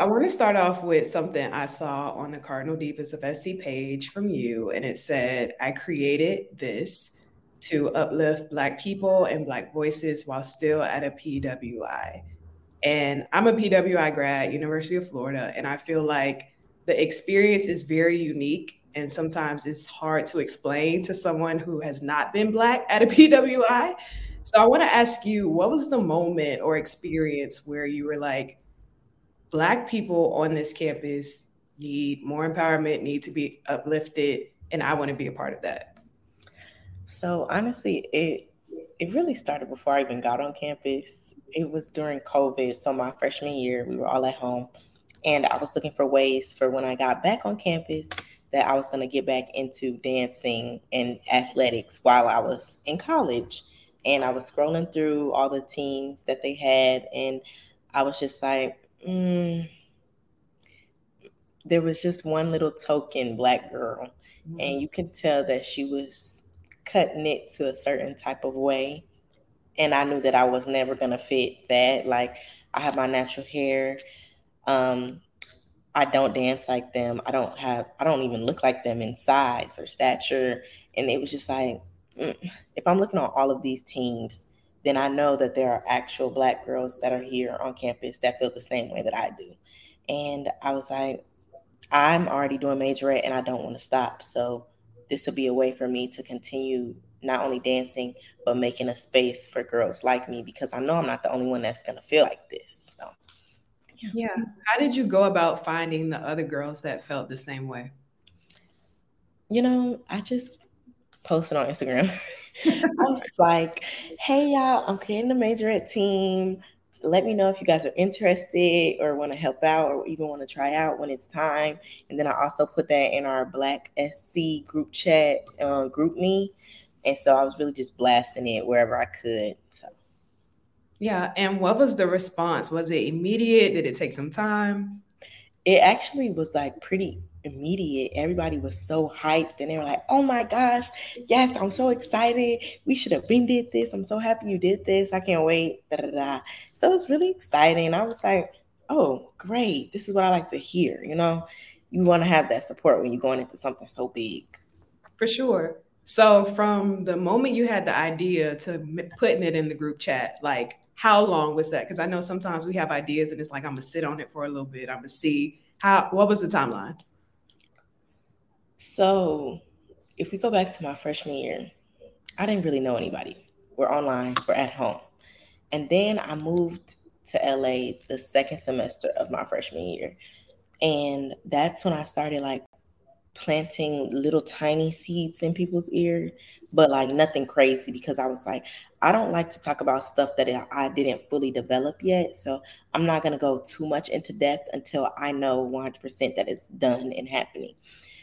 I want to start off with something I saw on the Cardinal Divas of SC page from you, and it said, I created this to uplift Black people and Black voices while still at a PWI. And I'm a PWI grad, University of Florida, and I feel like the experience is very unique. And sometimes it's hard to explain to someone who has not been Black at a PWI. So I want to ask you, what was the moment or experience where you were like, Black people on this campus need more empowerment, need to be uplifted, and I want to be a part of that. So honestly, it it really started before I even got on campus. It was during COVID, so my freshman year, we were all at home, and I was looking for ways for when I got back on campus that I was going to get back into dancing and athletics while I was in college. And I was scrolling through all the teams that they had, and I was just like, mm, there was just one little token black girl, mm-hmm. and you can tell that she was cutting it to a certain type of way. And I knew that I was never gonna fit that. Like I have my natural hair. Um, I don't dance like them. I don't have. I don't even look like them in size or stature. And it was just like, mm, if I'm looking on all of these teams, then I know that there are actual black girls that are here on campus that feel the same way that I do. And I was like, I'm already doing majorette and I don't want to stop. So this will be a way for me to continue not only dancing, but making a space for girls like me because I know I'm not the only one that's going to feel like this. So, yeah. yeah. Mm-hmm. How did you go about finding the other girls that felt the same way? You know, I just posted on Instagram. I was like, hey, y'all, I'm creating a majorette team let me know if you guys are interested or want to help out or even want to try out when it's time. And then I also put that in our Black SC group chat, uh, GroupMe. And so I was really just blasting it wherever I could. So. Yeah. And what was the response? Was it immediate? Did it take some time? It actually was like pretty immediate. Everybody was so hyped and they were like, oh my gosh, yes, I'm so excited. We should have been did this. I'm so happy you did this. I can't wait. Da, da, da. So it's really exciting. I was like, oh, great. This is what I like to hear. You know, you want to have that support when you're going into something so big. For sure. So from the moment you had the idea to putting it in the group chat, like how long was that? Because I know sometimes we have ideas and it's like I'm gonna sit on it for a little bit. I'm gonna see how. What was the timeline? So, if we go back to my freshman year, I didn't really know anybody. We're online, we're at home. And then I moved to LA the second semester of my freshman year. And that's when I started like planting little tiny seeds in people's ear, but like nothing crazy because I was like, I don't like to talk about stuff that I didn't fully develop yet. So I'm not going to go too much into depth until I know 100% that it's done and happening.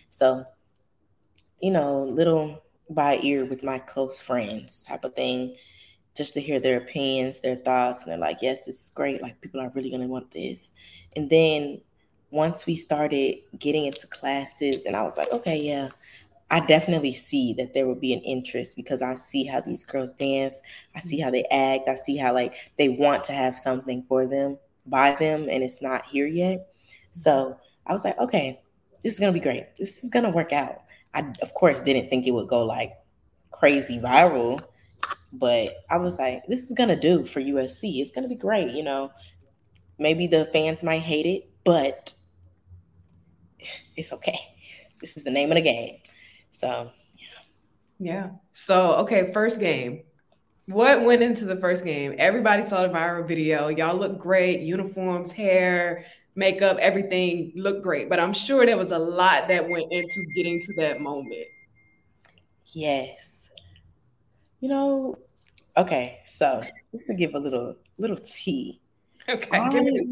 So, you know, little by ear with my close friends type of thing, just to hear their opinions, their thoughts, and they're like, yes, this is great. Like people are really gonna want this. And then once we started getting into classes, and I was like, okay, yeah, I definitely see that there would be an interest because I see how these girls dance, I see how they act, I see how like they want to have something for them by them, and it's not here yet. So I was like, okay, this is gonna be great. This is gonna work out. I of course didn't think it would go like crazy viral, but I was like, this is gonna do for USC. It's gonna be great, you know. Maybe the fans might hate it, but it's okay. This is the name of the game. So yeah. Yeah. So okay, first game. What went into the first game? Everybody saw the viral video. Y'all look great, uniforms, hair, makeup, everything looked great. But I'm sure there was a lot that went into getting to that moment. Yes. You know, okay, so just to give a little little tea. Okay. I,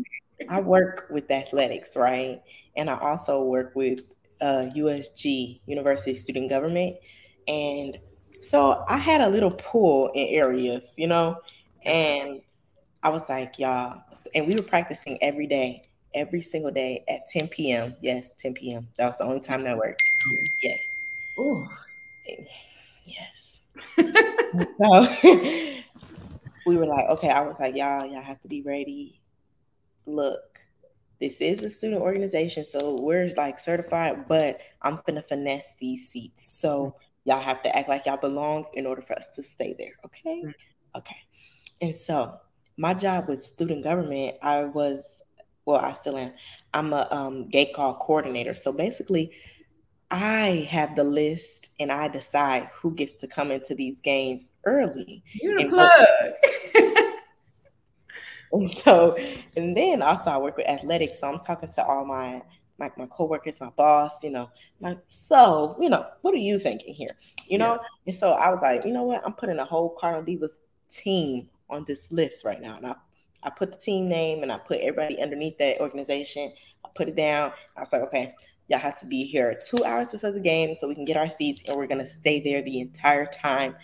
I work with athletics, right? And I also work with uh, USG, University Student Government. And so I had a little pool in areas, you know, and I was like, y'all, and we were practicing every day every single day at 10 p.m. Yes, 10 p.m. That was the only time that worked. Yes. Ooh. Yes. so we were like, okay, I was like, y'all, y'all have to be ready. Look, this is a student organization, so we're like certified, but I'm gonna finesse these seats. So y'all have to act like y'all belong in order for us to stay there. Okay. Okay. And so my job with student government, I was, well, I still am. I'm a um, gate call coordinator. So basically, I have the list and I decide who gets to come into these games early. You the plug. and so, and then also I work with athletics. So I'm talking to all my my, my coworkers, my boss, you know, like, so, you know, what are you thinking here? You know? Yeah. And so I was like, you know what? I'm putting a whole Cardinal Divas team on this list right now. And I, I put the team name and I put everybody underneath that organization. I put it down. I was like, okay, y'all have to be here two hours before the game so we can get our seats and we're gonna stay there the entire time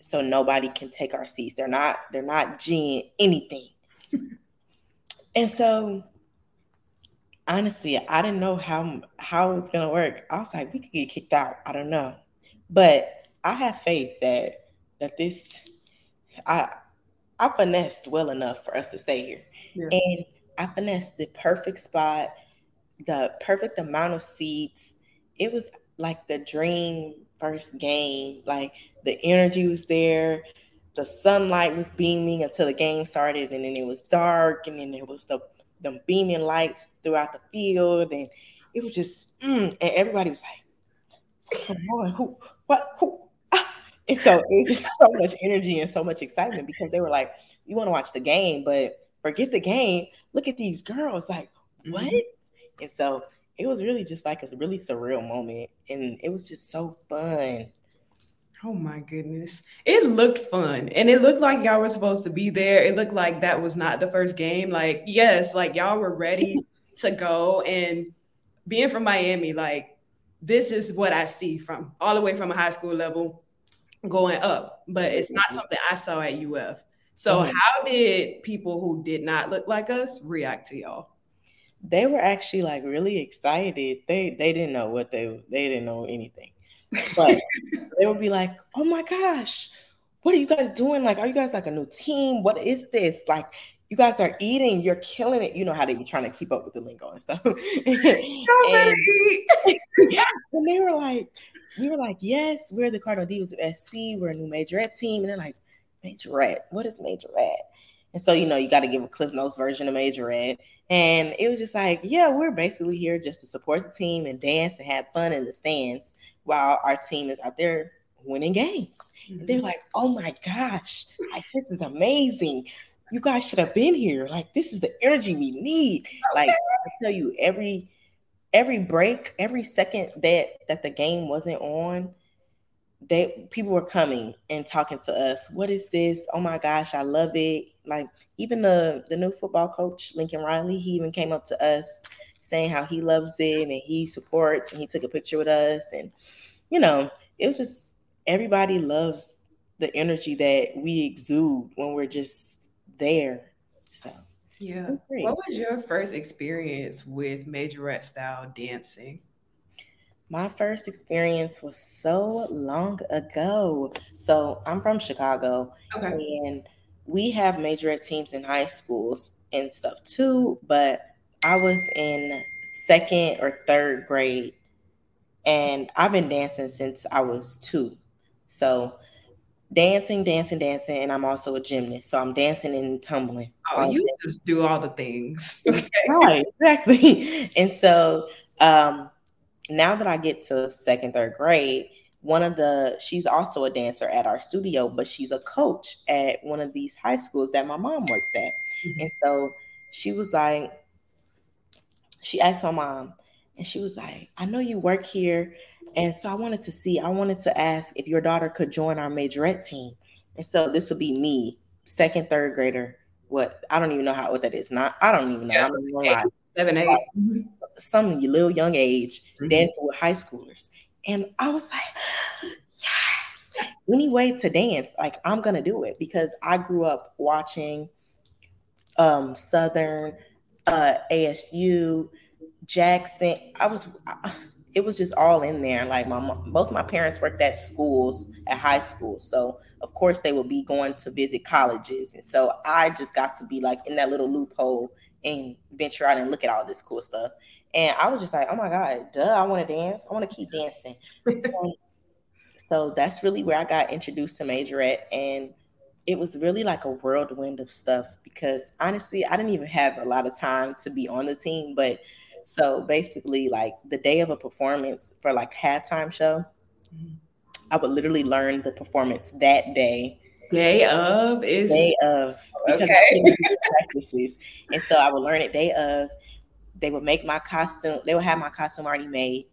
so nobody can take our seats. They're not, they're not G'ing anything. and so honestly, I didn't know how how it was gonna work. I was like, we could get kicked out. I don't know, but I have faith that that this I I finessed well enough for us to stay here, yeah. and I finessed the perfect spot, the perfect amount of seats. It was like the dream first game. Like the energy was there, the sunlight was beaming until the game started, and then it was dark, and then it was the them beaming lights throughout the field, and it was just, mm, and everybody was like, "What's going on? Who? What? Who?" So it was just so much energy and so much excitement because they were like, "You want to watch the game, but forget the game. Look at these girls. Like, what?" Mm-hmm. And so it was really just like a really surreal moment, and it was just so fun. Oh my goodness. It looked fun. And it looked like y'all were supposed to be there. It looked like that was not the first game. Like, yes, like y'all were ready to go. And being from Miami, like, this is what I see from all the way from a high school level going up. But it's not something I saw at UF. So, mm-hmm. how did people who did not look like us react to y'all? They were actually like really excited. They they didn't know what they they didn't know anything. But they would be like, "Oh my gosh, what are you guys doing? Like, are you guys like a new team? What is this? Like, you guys are eating, you're killing it. You know how they be trying to keep up with the lingo and stuff. and, and they were like, we were like, yes, we're the Cardinal Divas of SC. We're a new majorette team. And they're like, majorette, what is majorette? And so, you know, you got to give a Cliff Notes version of majorette. And it was just like, yeah, we're basically here just to support the team and dance and have fun in the stands while our team is out there winning games. Mm-hmm. they're like, oh my gosh, like this is amazing. You guys should have been here. Like this is the energy we need. Like I tell you, every every break, every second that that the game wasn't on, they people were coming and talking to us. What is this? Oh my gosh, I love it. Like even the the new football coach, Lincoln Riley, he even came up to us saying how he loves it and he supports and he took a picture with us and you know it was just everybody loves the energy that we exude when we're just there so yeah what was your first experience with majorette style dancing my first experience was so long ago so i'm from chicago okay. and we have majorette teams in high schools and stuff too but I was in second or third grade, and I've been dancing since I was two. So dancing, dancing, dancing, and I'm also a gymnast. So I'm dancing and tumbling. Oh, you just do all the things. Okay. right, exactly. And so um, now that I get to second, third grade, one of the she's also a dancer at our studio, but she's a coach at one of these high schools that my mom works at. Mm-hmm. And so she was like, she asked my mom, and she was like, I know you work here. And so I wanted to see, I wanted to ask if your daughter could join our majorette team. And so this would be me, second, third grader. What I don't even know how what that is. Not I don't even know. Yeah, I'm even eight, seven, eight. Some little young age mm-hmm. dancing with high schoolers. And I was like, yes. Any way to dance, like I'm gonna do it because I grew up watching um Southern uh, ASU, Jackson. I was, it was just all in there. Like my both my parents worked at schools at high school, so of course they would be going to visit colleges, and so I just got to be like in that little loophole and venture out and look at all this cool stuff. And I was just like, oh my God, duh, I want to dance. I want to keep dancing. so that's really where I got introduced to Majorette. And it was really like a whirlwind of stuff because honestly, I didn't even have a lot of time to be on the team. But so basically, like the day of a performance for like halftime show, mm-hmm. I would literally learn the performance that day. Day of is day of okay. practices, and so I would learn it day of. They would make my costume. They would have my costume already made.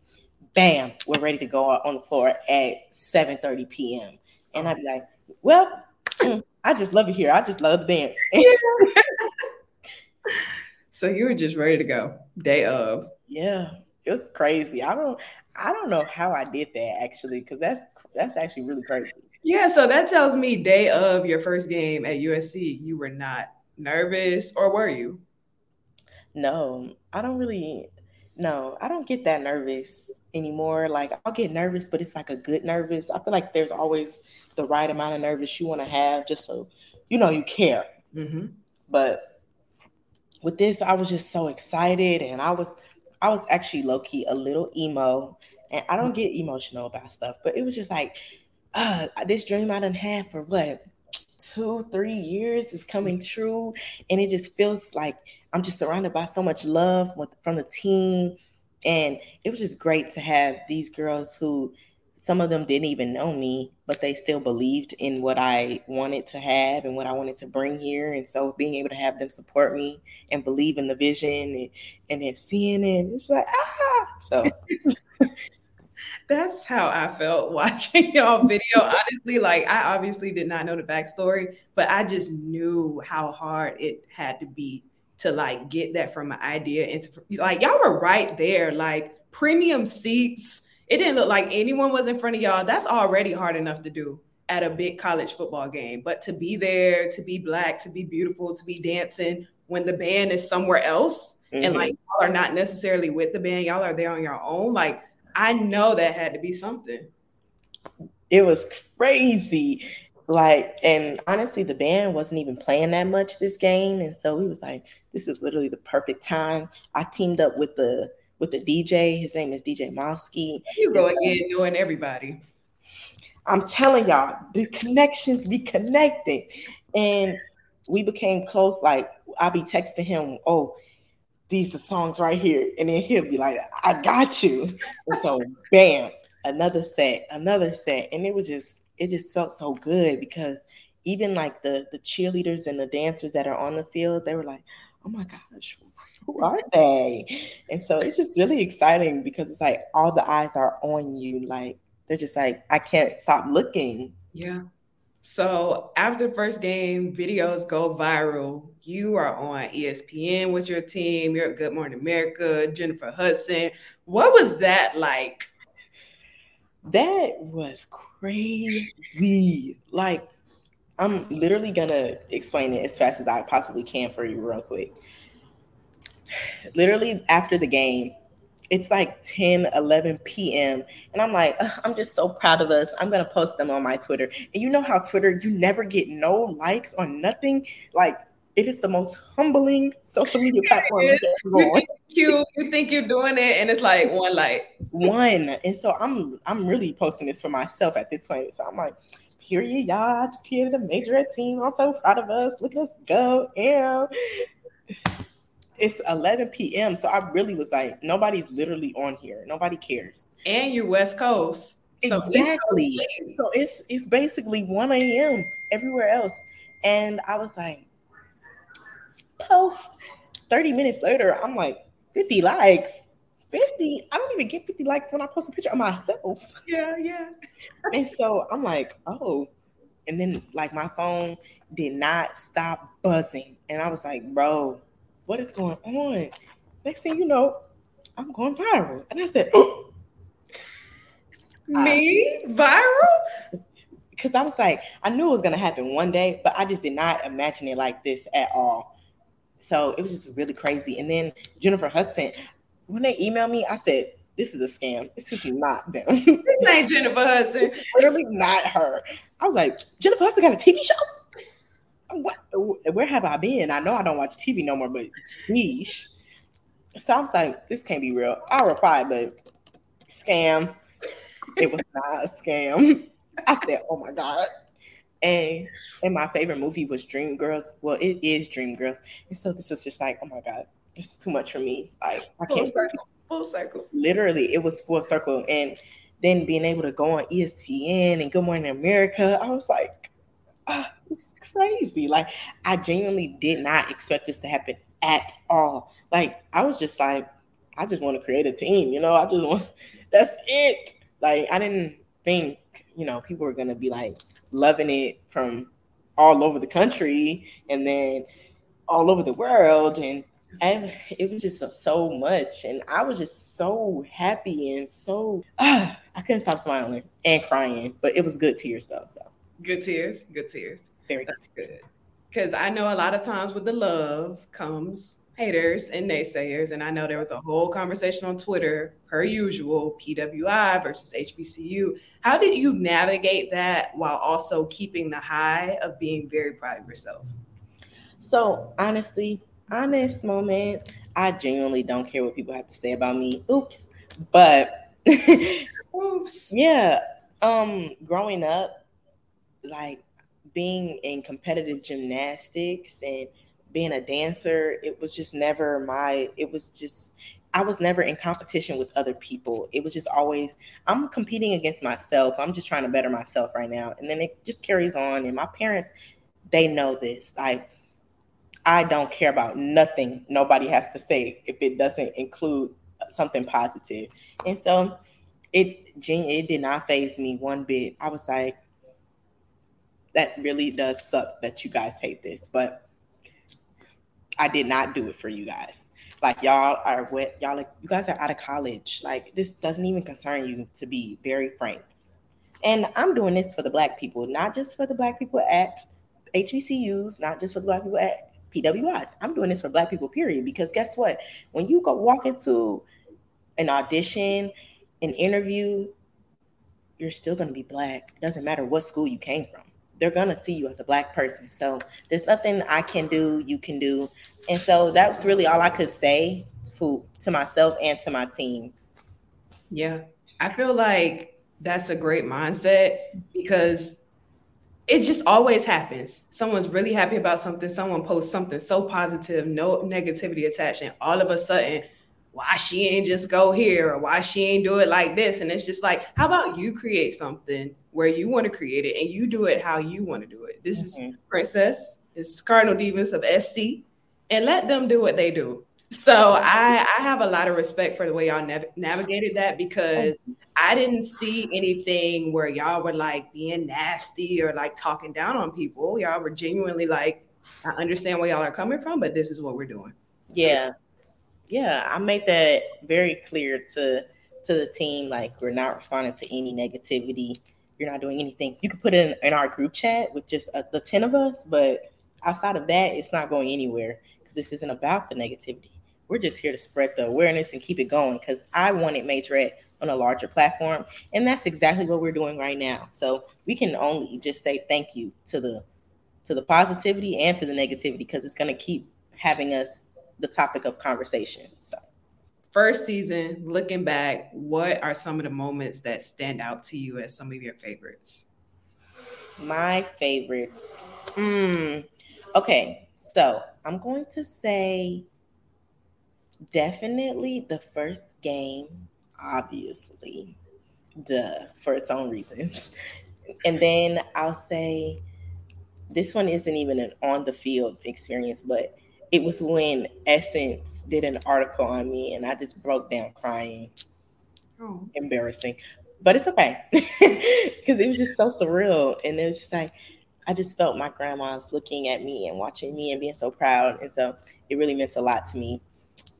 Bam, we're ready to go on the floor at 7:30 p.m. And I'd be like, "Well, I just love it here. I just love the dance." so you were just ready to go day of. Yeah, it was crazy. I don't I don't know how I did that actually because that's that's actually really crazy. Yeah, so that tells me day of your first game at USC, you were not nervous, or were you? No, I don't really. No, I don't get that nervous anymore. Like I'll get nervous, but it's like a good nervous. I feel like there's always the right amount of nervous you want to have, just so you know you care. Mm-hmm. But with this, I was just so excited, and I was I was actually low key a little emo, and I don't get emotional about stuff, but it was just like, uh, this dream I done had for what two, three years is coming true, and it just feels like I'm just surrounded by so much love with, from the team, and it was just great to have these girls who some of them didn't even know me, but they still believed in what I wanted to have and what I wanted to bring here. And so being able to have them support me and believe in the vision and, and then seeing it, it's like, ah. So that's how I felt watching y'all video. Honestly, like I obviously did not know the backstory, but I just knew how hard it had to be to like get that from an idea into like y'all were right there, like premium seats it didn't look like anyone was in front of y'all. That's already hard enough to do at a big college football game. But to be there, to be black, to be beautiful, to be dancing when the band is somewhere else mm-hmm. and like y'all are not necessarily with the band, y'all are there on your own. Like I know that had to be something. It was crazy. Like, and honestly, the band wasn't even playing that much this game. And so we was like, this is literally the perfect time. I teamed up with the with the DJ. His name is DJ Mosky. You go again um, knowing everybody. I'm telling y'all, the connections be connecting. And we became close. Like I'll be texting him, oh, these are songs right here. And then he'll be like, I got you. And so bam, another set, another set. And it was just, it just felt so good because even like the the cheerleaders and the dancers that are on the field, they were like, oh my gosh, who are they? And so it's just really exciting because it's like all the eyes are on you. Like they're just like, I can't stop looking. Yeah. So after the first game, videos go viral. You are on ESPN with your team. You're at Good Morning America, Jennifer Hudson. What was that like? That was crazy. Like, I'm literally gonna explain it as fast as I possibly can for you, real quick literally after the game, it's like 10, 11 p.m. And I'm like, I'm just so proud of us. I'm to post them on my Twitter. And you know how Twitter, you never get no likes on nothing? Like, it is the most humbling social media platform. You, you, you think you're doing it, and it's like one like one. And so I'm I'm really posting this for myself at this point. So I'm like, period, y'all. I just created a major team. I'm so proud of us. Look at us go. Yeah it's 11 p.m. So I really was like, nobody's literally on here. Nobody cares. And you're West Coast. So exactly. So it's it's basically 1 a.m. everywhere else. And I was like, post 30 minutes later, I'm like, 50 likes. 50. I don't even get 50 likes when I post a picture of myself. Yeah, yeah. and so I'm like, oh. And then like my phone did not stop buzzing. And I was like, bro, what is going on? Next thing you know, I'm going viral. And I said, oh. Me? viral? Because I was like, I knew it was gonna happen one day, but I just did not imagine it like this at all. So it was just really crazy. And then Jennifer Hudson, when they emailed me, I said, this is a scam. This is not them. This ain't Jennifer Hudson. really not her. I was like, Jennifer Hudson got a TV show? What, where have I been? I know I don't watch TV no more, but sheesh. So I was like, this can't be real. I replied, but scam. It was not a scam. I said, oh my God. And and my favorite movie was Dreamgirls. Well, it is Dreamgirls. And so this was just like, oh my God, this is too much for me. Like I can't full circle. Full circle. Literally, it was full circle. And then being able to go on ESPN and Good Morning America, I was like, oh, it's crazy. Like I genuinely did not expect this to happen at all. Like I was just like, I just want to create a team, you know. I just want that's it. Like I didn't think, you know, people were gonna be like loving it from all over the country and then all over the world and and it was just so much and i was just so happy and so uh, i couldn't stop smiling and crying but it was good tears though so good tears good tears very good tears because i know a lot of times with the love comes haters and naysayers and i know there was a whole conversation on twitter per usual pwi versus hbcu how did you navigate that while also keeping the high of being very proud of yourself so honestly honest moment. I genuinely don't care what people have to say about me. Oops. But oops. Yeah. Um, growing up, like being in competitive gymnastics and being a dancer, it was just never my it was just I was never in competition with other people. It was just always I'm competing against myself. I'm just trying to better myself right now. And then it just carries on. And my parents, they know this. Like I don't care about nothing nobody has to say if it doesn't include something positive. And so it it did not phase me one bit. I was like, that really does suck that you guys hate this, but I did not do it for you guys. Like y'all are what y'all like you guys are out of college. Like this doesn't even concern you to be very frank. And I'm doing this for the black people, not just for the black people at HBCUs, not just for the black people at PWIs. I'm doing this for black people, period. Because guess what? When you go walk into an audition, an interview, you're still gonna be black. It doesn't matter what school you came from. They're gonna see you as a black person. So there's nothing I can do, you can do. And so that's really all I could say to, to myself and to my team. Yeah. I feel like that's a great mindset because it just always happens. Someone's really happy about something, someone posts something so positive, no negativity attached, and all of a sudden, why she ain't just go here or why she ain't do it like this? And it's just like, how about you create something where you want to create it and you do it how you want to do it? This mm-hmm. is Princess, this is Cardinal Divas of SC, and let them do what they do. So I, I have a lot of respect for the way y'all nav- navigated that because I didn't see anything where y'all were like being nasty or like talking down on people. Y'all were genuinely like, I understand where y'all are coming from, but this is what we're doing. Yeah. Yeah. I made that very clear to to the team. Like we're not responding to any negativity. You're not doing anything. You could put it in, in our group chat with just uh, the 10 of us, but outside of that, it's not going anywhere because this isn't about the negativity we're just here to spread the awareness and keep it going because I wanted Majorette on a larger platform. And that's exactly what we're doing right now. So we can only just say thank you to the to the positivity and to the negativity because it's going to keep having us the topic of conversation. So first season, looking back, what are some of the moments that stand out to you as some of your favorites? My favorites. Mm, okay, so I'm going to say definitely the first game, obviously, the for its own reasons. And then I'll say this one isn't even an on the field experience, but it was when Essence did an article on me and I just broke down crying. Oh. Embarrassing. But it's okay. Because it was just so surreal. And it was just like I just felt my grandma's looking at me and watching me and being so proud. And so it really meant a lot to me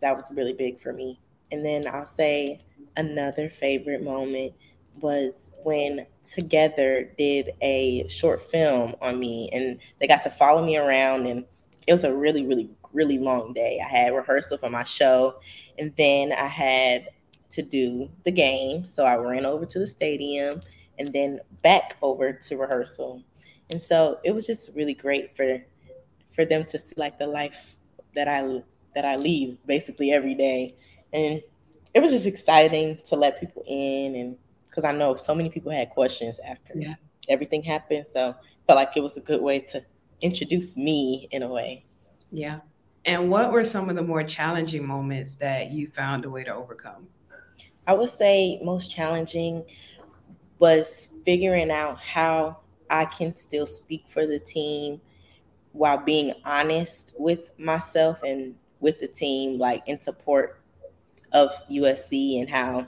that was really big for me. And then I'll say another favorite moment was when TOGETHXR did a short film on me and they got to follow me around and it was a really, really, really long day. I had rehearsal for my show and then I had to do the game. So I ran over to the stadium and then back over to rehearsal. And so it was just really great for for them to see like the life that I that I lead basically every day. And it was just exciting to let people in and because I know so many people had questions after yeah. everything happened. So felt like it was a good way to introduce me in a way. Yeah. And what were some of the more challenging moments that you found a way to overcome? I would say most challenging was figuring out how I can still speak for the team while being honest with myself and with the team, like in support of USC and how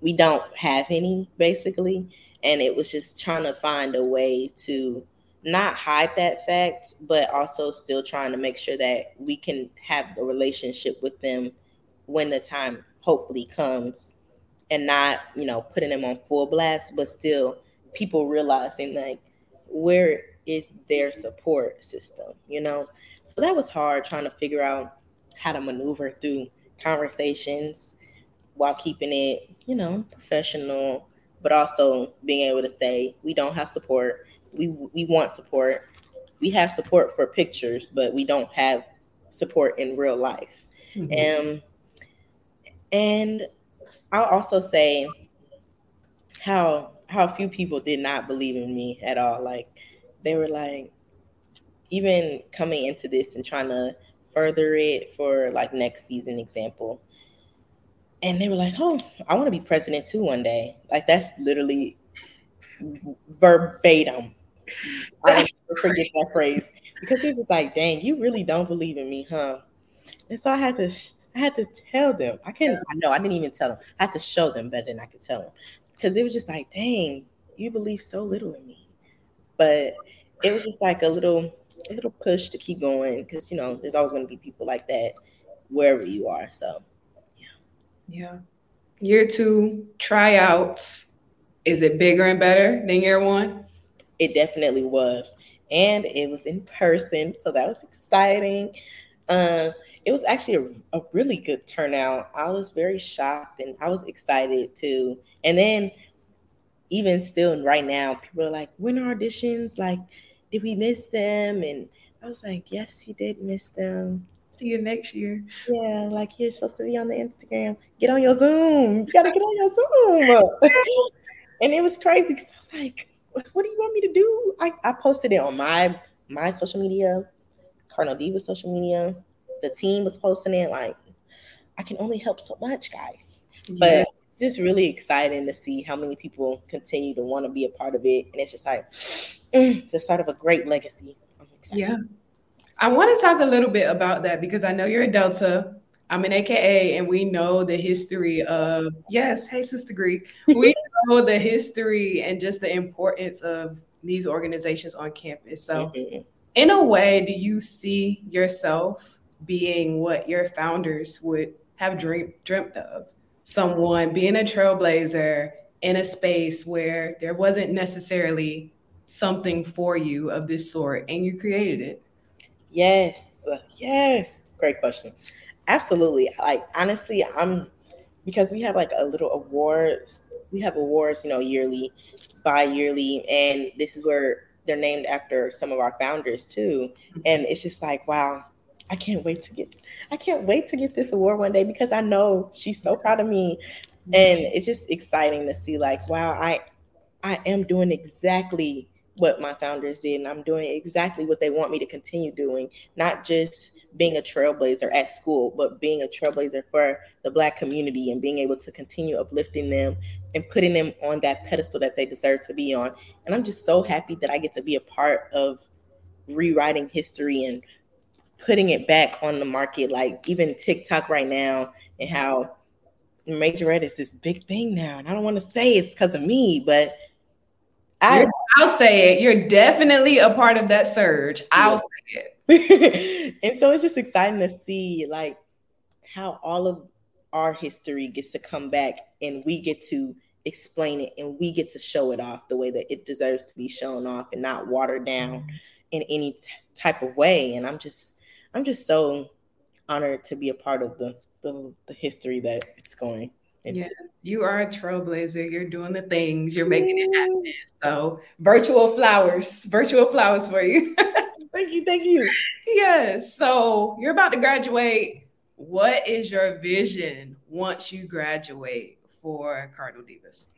we don't have any basically. And it was just trying to find a way to not hide that fact, but also still trying to make sure that we can have a relationship with them when the time hopefully comes and not, you know, putting them on full blast, but still people realizing like where is their support system, you know? So that was hard trying to figure out how to maneuver through conversations while keeping it, you know, professional, but also being able to say we don't have support. We we want support. We have support for pictures, but we don't have support in real life. Mm-hmm. Um, and I'll also say how how few people did not believe in me at all. Like they were like, even coming into this and trying to further it for like next season example. And they were like, "Oh, I want to be president too one day." Like that's literally verbatim. I forget that phrase because he was just like, "Dang, you really don't believe in me, huh?" And so I had to, I had to tell them. I couldn't. I know I didn't even tell them. I had to show them better than I could tell them because it was just like, "Dang, you believe so little in me." But it was just like a little a little push to keep going because you know there's always going to be people like that wherever you are. So yeah, yeah. Year two tryouts. Is it bigger and better than year one? It definitely was, and it was in person, so that was exciting. Uh, it was actually a, a really good turnout. I was very shocked and I was excited too. And then even still right now, people are like, when are auditions? Like, did we miss them? And I was like, yes, you did miss them. See you next year. Yeah, like you're supposed to be on the Instagram. Get on your Zoom. You gotta get on your Zoom. and it was crazy because I was like, what do you want me to do? I, I posted it on my my social media, Cardinal Diva social media. The team was posting it. Like, I can only help so much, guys. Yeah. But it's just really exciting to see how many people continue to want to be a part of it. And it's just like mm, the start of a great legacy. Yeah. I want to talk a little bit about that because I know you're a Delta. I'm an AKA, and we know the history of, yes, hey, Sister Greek. We know the history and just the importance of these organizations on campus. So, mm-hmm. in a way, do you see yourself being what your founders would have dreamed dreamt of? someone being a trailblazer in a space where there wasn't necessarily something for you of this sort and you created it? Yes. Yes. Great question. Absolutely. Like honestly, I'm because we have like a little awards. We have awards, you know, yearly, bi-yearly, and this is where they're named after some of our founders too. Mm-hmm. And it's just like, wow, I can't wait to get I can't wait to get this award one day because I know she's so proud of me. And it's just exciting to see like, wow, I I am doing exactly what my founders did and I'm doing exactly what they want me to continue doing, not just being a trailblazer at school, but being a trailblazer for the black community and being able to continue uplifting them and putting them on that pedestal that they deserve to be on. And I'm just so happy that I get to be a part of rewriting history and putting it back on the market, like even TikTok right now, and how majorette is this big thing now. And I don't want to say it's because of me, but I, will say it. You're definitely a part of that surge. I'll say it. And so it's just exciting to see like how all of our history gets to come back and we get to explain it and we get to show it off the way that it deserves to be shown off and not watered down mm-hmm. in any t- type of way. And I'm just I'm just so honored to be a part of the the, the history that it's going into. Yeah, you are a trailblazer. You're doing the things. You're making it happen. So virtual flowers, virtual flowers for you. thank you, thank you. yes. So you're about to graduate. What is your vision once you graduate for Cardinal Divas?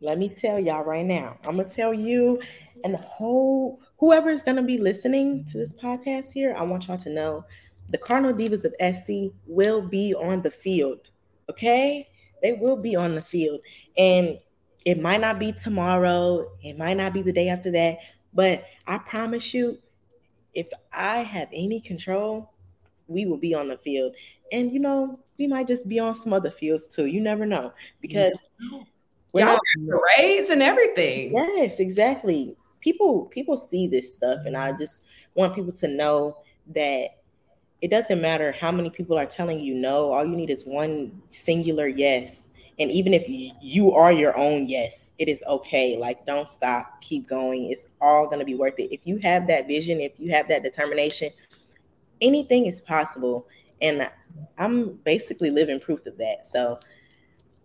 Let me tell y'all right now. I'm gonna tell you and the whole whoever is gonna be listening to this podcast here. I want y'all to know the Cardinal Divas of SC will be on the field. Okay, they will be on the field, and it might not be tomorrow. It might not be the day after that. But I promise you, if I have any control, we will be on the field. And you know, we might just be on some other fields too. You never know because we're Y'all not parades and everything. Yes, exactly. People people see this stuff, and I just want people to know that it doesn't matter how many people are telling you no. All you need is one singular yes. And even if you are your own yes, it is okay. Like, don't stop, keep going. It's all going to be worth it. If you have that vision, if you have that determination, anything is possible. And I'm basically living proof of that. So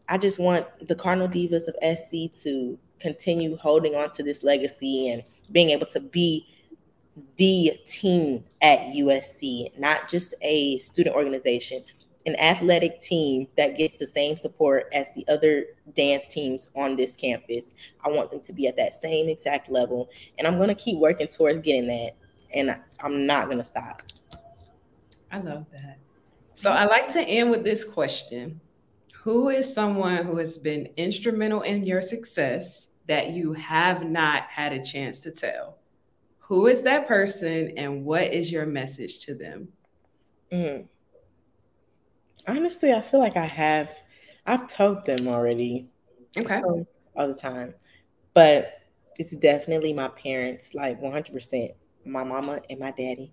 I just want the Cardinal Divas of SC to continue holding on to this legacy and being able to be the team at USC, not just a student organization, an athletic team that gets the same support as the other dance teams on this campus. I want them to be at that same exact level. And I'm going to keep working towards getting that. And I'm not going to stop. I love that. So I like to end with this question Who is someone who has been instrumental in your success that you have not had a chance to tell? Who is that person and what is your message to them? Mm. Honestly, I feel like I have. I've told them already. Okay. All the time. But it's definitely my parents, like 100%. My mama and my daddy.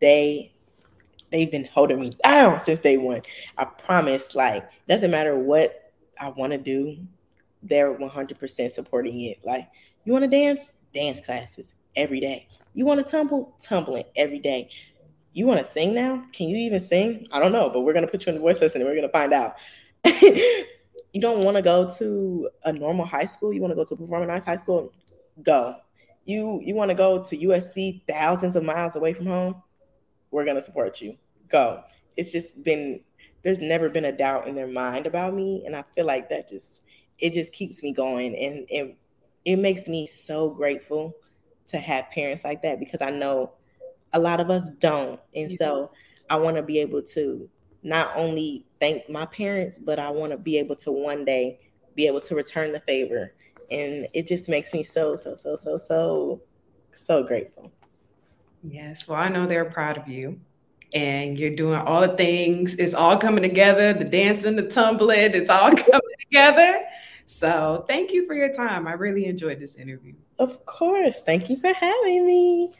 They they've been holding me down since day one. I promise, like, doesn't matter what I want to do, they're 100% supporting it. Like, you want to dance? Dance classes every day. You want to tumble? Tumbling every day. You want to sing now? Can you even sing? I don't know, but we're going to put you in the voice lesson and we're going to find out. you don't want to go to a normal high school? You want to go to performing arts high school? Go. You you want to go to USC thousands of miles away from home? We're going to support you. Go. It's just been there's never been a doubt in their mind about me and I feel like that just it just keeps me going and it, it makes me so grateful to have parents like that because I know a lot of us don't. And so I want to be able to not only thank my parents, but I want to be able to one day be able to return the favor. And it just makes me so, so, so, so, so, so grateful. Yes. Well, I know they're proud of you. And you're doing all the things. It's all coming together the dancing, the tumbling, it's all coming together. So thank you for your time. I really enjoyed this interview. Of course. Thank you for having me.